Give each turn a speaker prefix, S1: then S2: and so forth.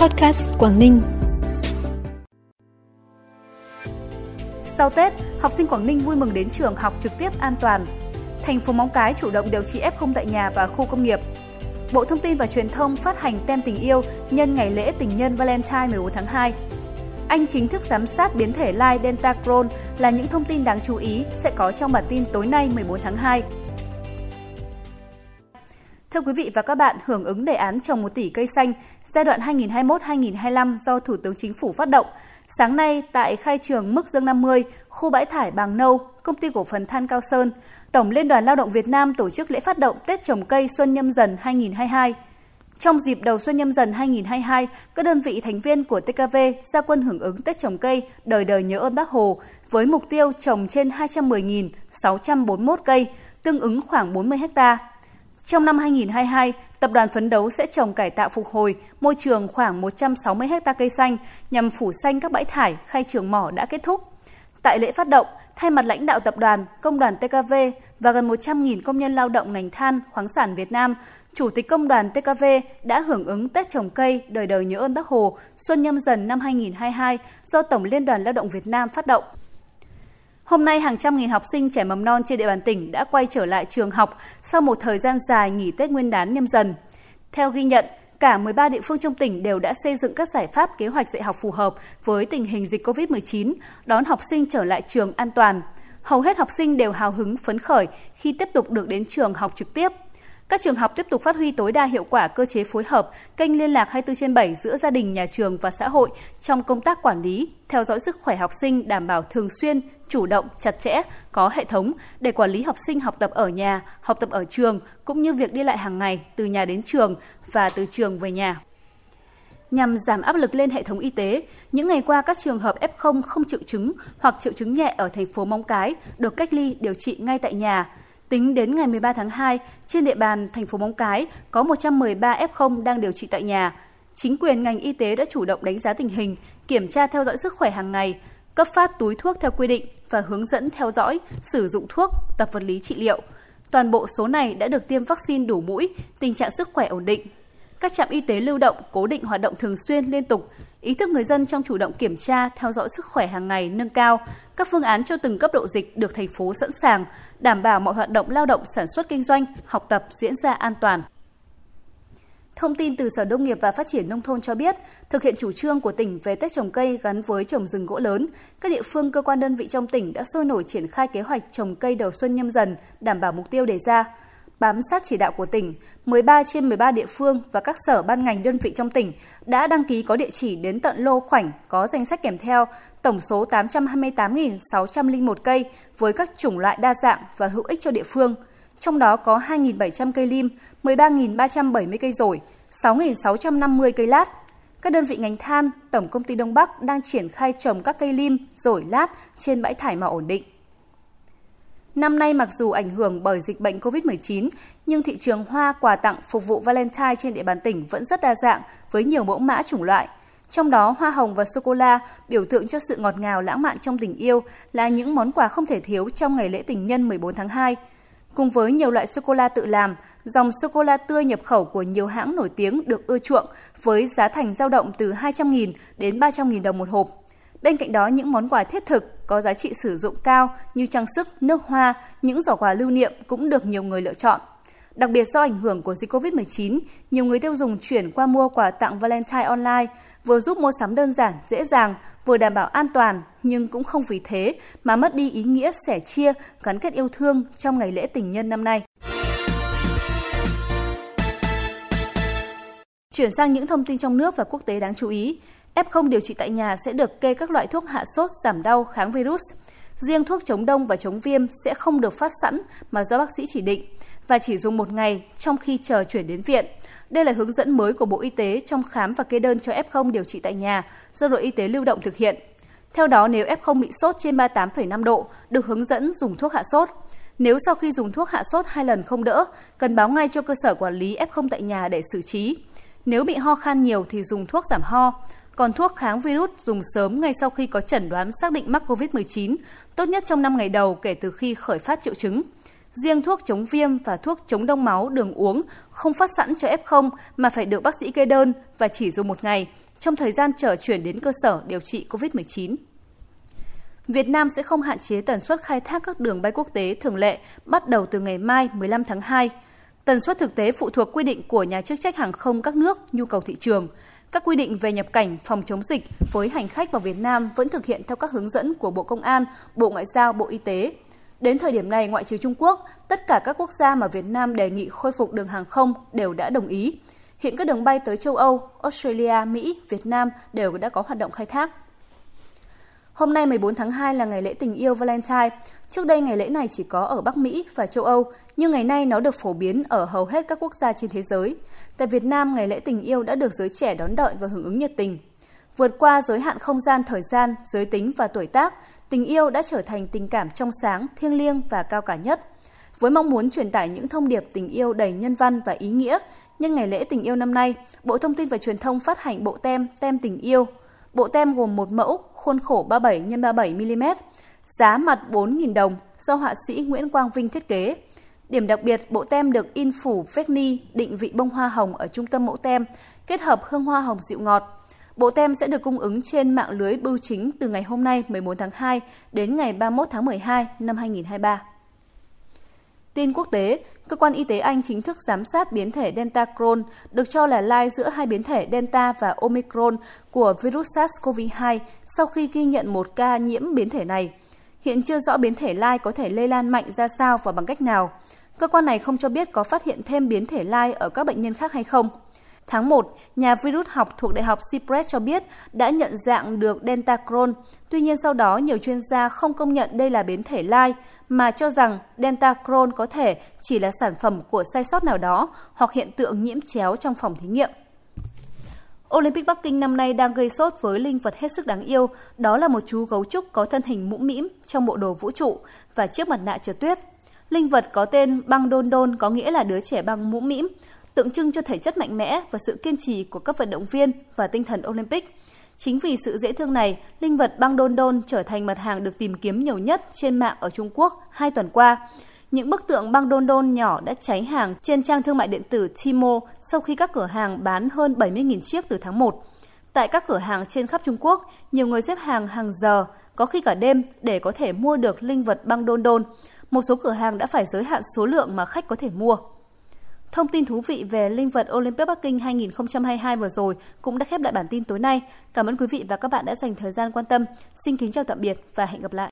S1: Podcast Quảng Ninh.
S2: Sau Tết, học sinh Quảng Ninh vui mừng đến trường học trực tiếp an toàn. Thành phố Móng Cái chủ động điều trị F0 tại nhà và khu công nghiệp. Bộ Thông tin và Truyền thông phát hành tem tình yêu nhân ngày lễ tình nhân Valentine 14 tháng 2. Anh chính thức giám sát biến thể lai Delta Crohn là những thông tin đáng chú ý sẽ có trong bản tin tối nay 14 tháng 2. Thưa quý vị và các bạn, hưởng ứng đề án trồng 1 tỷ cây xanh giai đoạn 2021-2025 do Thủ tướng Chính phủ phát động, sáng nay tại khai trường Mức Dương 50, khu bãi thải Bàng Nâu, công ty cổ phần Than Cao Sơn, Tổng Liên đoàn Lao động Việt Nam tổ chức lễ phát động Tết trồng cây Xuân Nhâm Dần 2022. Trong dịp đầu xuân nhâm dần 2022, các đơn vị thành viên của TKV ra quân hưởng ứng Tết trồng cây đời đời nhớ ơn Bác Hồ với mục tiêu trồng trên 210.641 cây, tương ứng khoảng 40 hectare trong năm 2022, tập đoàn phấn đấu sẽ trồng cải tạo phục hồi môi trường khoảng 160 ha cây xanh nhằm phủ xanh các bãi thải khai trường mỏ đã kết thúc. Tại lễ phát động, thay mặt lãnh đạo tập đoàn, công đoàn TKV và gần 100.000 công nhân lao động ngành than, khoáng sản Việt Nam, Chủ tịch Công đoàn TKV đã hưởng ứng Tết trồng cây đời đời nhớ ơn Bác Hồ Xuân nhâm dần năm 2022 do Tổng Liên đoàn Lao động Việt Nam phát động. Hôm nay, hàng trăm nghìn học sinh trẻ mầm non trên địa bàn tỉnh đã quay trở lại trường học sau một thời gian dài nghỉ Tết Nguyên đán nhâm dần. Theo ghi nhận, cả 13 địa phương trong tỉnh đều đã xây dựng các giải pháp kế hoạch dạy học phù hợp với tình hình dịch COVID-19, đón học sinh trở lại trường an toàn. Hầu hết học sinh đều hào hứng phấn khởi khi tiếp tục được đến trường học trực tiếp. Các trường học tiếp tục phát huy tối đa hiệu quả cơ chế phối hợp, kênh liên lạc 24 trên 7 giữa gia đình, nhà trường và xã hội trong công tác quản lý, theo dõi sức khỏe học sinh đảm bảo thường xuyên, chủ động, chặt chẽ, có hệ thống để quản lý học sinh học tập ở nhà, học tập ở trường cũng như việc đi lại hàng ngày từ nhà đến trường và từ trường về nhà. Nhằm giảm áp lực lên hệ thống y tế, những ngày qua các trường hợp F0 không triệu chứng hoặc triệu chứng nhẹ ở thành phố Móng Cái được cách ly điều trị ngay tại nhà. Tính đến ngày 13 tháng 2, trên địa bàn thành phố Móng Cái có 113 F0 đang điều trị tại nhà. Chính quyền ngành y tế đã chủ động đánh giá tình hình, kiểm tra theo dõi sức khỏe hàng ngày, cấp phát túi thuốc theo quy định và hướng dẫn theo dõi, sử dụng thuốc, tập vật lý trị liệu. Toàn bộ số này đã được tiêm vaccine đủ mũi, tình trạng sức khỏe ổn định. Các trạm y tế lưu động cố định hoạt động thường xuyên liên tục, ý thức người dân trong chủ động kiểm tra, theo dõi sức khỏe hàng ngày nâng cao, các phương án cho từng cấp độ dịch được thành phố sẵn sàng, đảm bảo mọi hoạt động lao động sản xuất kinh doanh, học tập diễn ra an toàn. Thông tin từ Sở Nông nghiệp và Phát triển Nông thôn cho biết, thực hiện chủ trương của tỉnh về Tết trồng cây gắn với trồng rừng gỗ lớn, các địa phương cơ quan đơn vị trong tỉnh đã sôi nổi triển khai kế hoạch trồng cây đầu xuân nhâm dần, đảm bảo mục tiêu đề ra. Bám sát chỉ đạo của tỉnh, 13 trên 13 địa phương và các sở ban ngành đơn vị trong tỉnh đã đăng ký có địa chỉ đến tận lô khoảnh có danh sách kèm theo tổng số 828.601 cây với các chủng loại đa dạng và hữu ích cho địa phương. Trong đó có 2.700 cây lim, 13.370 cây rổi, 6.650 cây lát. Các đơn vị ngành than, Tổng công ty Đông Bắc đang triển khai trồng các cây lim, rổi lát trên bãi thải mỏ ổn định. Năm nay mặc dù ảnh hưởng bởi dịch bệnh COVID-19, nhưng thị trường hoa quà tặng phục vụ Valentine trên địa bàn tỉnh vẫn rất đa dạng với nhiều mẫu mã chủng loại. Trong đó, hoa hồng và sô-cô-la, biểu tượng cho sự ngọt ngào lãng mạn trong tình yêu, là những món quà không thể thiếu trong ngày lễ tình nhân 14 tháng 2. Cùng với nhiều loại sô-cô-la tự làm, dòng sô-cô-la tươi nhập khẩu của nhiều hãng nổi tiếng được ưa chuộng với giá thành dao động từ 200.000 đến 300.000 đồng một hộp. Bên cạnh đó, những món quà thiết thực có giá trị sử dụng cao như trang sức, nước hoa, những giỏ quà lưu niệm cũng được nhiều người lựa chọn. Đặc biệt do ảnh hưởng của dịch COVID-19, nhiều người tiêu dùng chuyển qua mua quà tặng Valentine online, vừa giúp mua sắm đơn giản, dễ dàng, vừa đảm bảo an toàn, nhưng cũng không vì thế mà mất đi ý nghĩa sẻ chia, gắn kết yêu thương trong ngày lễ tình nhân năm nay. Chuyển sang những thông tin trong nước và quốc tế đáng chú ý. F0 điều trị tại nhà sẽ được kê các loại thuốc hạ sốt, giảm đau, kháng virus. Riêng thuốc chống đông và chống viêm sẽ không được phát sẵn mà do bác sĩ chỉ định và chỉ dùng một ngày trong khi chờ chuyển đến viện. Đây là hướng dẫn mới của Bộ Y tế trong khám và kê đơn cho F0 điều trị tại nhà do đội y tế lưu động thực hiện. Theo đó, nếu F0 bị sốt trên 38,5 độ, được hướng dẫn dùng thuốc hạ sốt. Nếu sau khi dùng thuốc hạ sốt hai lần không đỡ, cần báo ngay cho cơ sở quản lý F0 tại nhà để xử trí. Nếu bị ho khan nhiều thì dùng thuốc giảm ho. Còn thuốc kháng virus dùng sớm ngay sau khi có chẩn đoán xác định mắc COVID-19, tốt nhất trong 5 ngày đầu kể từ khi khởi phát triệu chứng. Riêng thuốc chống viêm và thuốc chống đông máu đường uống không phát sẵn cho F0 mà phải được bác sĩ kê đơn và chỉ dùng một ngày trong thời gian chờ chuyển đến cơ sở điều trị COVID-19. Việt Nam sẽ không hạn chế tần suất khai thác các đường bay quốc tế thường lệ bắt đầu từ ngày mai 15 tháng 2. Tần suất thực tế phụ thuộc quy định của nhà chức trách hàng không các nước, nhu cầu thị trường. Các quy định về nhập cảnh, phòng chống dịch với hành khách vào Việt Nam vẫn thực hiện theo các hướng dẫn của Bộ Công an, Bộ Ngoại giao, Bộ Y tế. Đến thời điểm này, ngoại trừ Trung Quốc, tất cả các quốc gia mà Việt Nam đề nghị khôi phục đường hàng không đều đã đồng ý. Hiện các đường bay tới châu Âu, Australia, Mỹ, Việt Nam đều đã có hoạt động khai thác. Hôm nay 14 tháng 2 là ngày lễ tình yêu Valentine. Trước đây ngày lễ này chỉ có ở Bắc Mỹ và châu Âu, nhưng ngày nay nó được phổ biến ở hầu hết các quốc gia trên thế giới. Tại Việt Nam, ngày lễ tình yêu đã được giới trẻ đón đợi và hưởng ứng nhiệt tình. Vượt qua giới hạn không gian, thời gian, giới tính và tuổi tác, tình yêu đã trở thành tình cảm trong sáng, thiêng liêng và cao cả nhất. Với mong muốn truyền tải những thông điệp tình yêu đầy nhân văn và ý nghĩa, nhân ngày lễ tình yêu năm nay, Bộ Thông tin và Truyền thông phát hành bộ tem Tem tình yêu. Bộ tem gồm một mẫu khuôn khổ 37 x 37 mm, giá mặt 4.000 đồng do họa sĩ Nguyễn Quang Vinh thiết kế. Điểm đặc biệt, bộ tem được in phủ phết ni định vị bông hoa hồng ở trung tâm mẫu tem, kết hợp hương hoa hồng dịu ngọt. Bộ tem sẽ được cung ứng trên mạng lưới bưu chính từ ngày hôm nay 14 tháng 2 đến ngày 31 tháng 12 năm 2023. Tin quốc tế, cơ quan y tế Anh chính thức giám sát biến thể Delta Crohn, được cho là lai giữa hai biến thể Delta và Omicron của virus SARS-CoV-2 sau khi ghi nhận một ca nhiễm biến thể này. Hiện chưa rõ biến thể lai có thể lây lan mạnh ra sao và bằng cách nào. Cơ quan này không cho biết có phát hiện thêm biến thể lai ở các bệnh nhân khác hay không. Tháng 1, nhà virus học thuộc Đại học Cypress cho biết đã nhận dạng được Delta Crohn. Tuy nhiên sau đó nhiều chuyên gia không công nhận đây là biến thể lai mà cho rằng Delta Crohn có thể chỉ là sản phẩm của sai sót nào đó hoặc hiện tượng nhiễm chéo trong phòng thí nghiệm. Olympic Bắc Kinh năm nay đang gây sốt với linh vật hết sức đáng yêu, đó là một chú gấu trúc có thân hình mũm mĩm trong bộ đồ vũ trụ và chiếc mặt nạ trượt tuyết. Linh vật có tên băng đôn đôn có nghĩa là đứa trẻ băng mũm mĩm, tượng trưng cho thể chất mạnh mẽ và sự kiên trì của các vận động viên và tinh thần Olympic. Chính vì sự dễ thương này, linh vật băng đôn đôn trở thành mặt hàng được tìm kiếm nhiều nhất trên mạng ở Trung Quốc hai tuần qua. Những bức tượng băng đôn đôn nhỏ đã cháy hàng trên trang thương mại điện tử Timo sau khi các cửa hàng bán hơn 70.000 chiếc từ tháng 1. Tại các cửa hàng trên khắp Trung Quốc, nhiều người xếp hàng hàng giờ, có khi cả đêm để có thể mua được linh vật băng đôn đôn. Một số cửa hàng đã phải giới hạn số lượng mà khách có thể mua. Thông tin thú vị về linh vật Olympic Bắc Kinh 2022 vừa rồi cũng đã khép lại bản tin tối nay. Cảm ơn quý vị và các bạn đã dành thời gian quan tâm. Xin kính chào tạm biệt và hẹn gặp lại.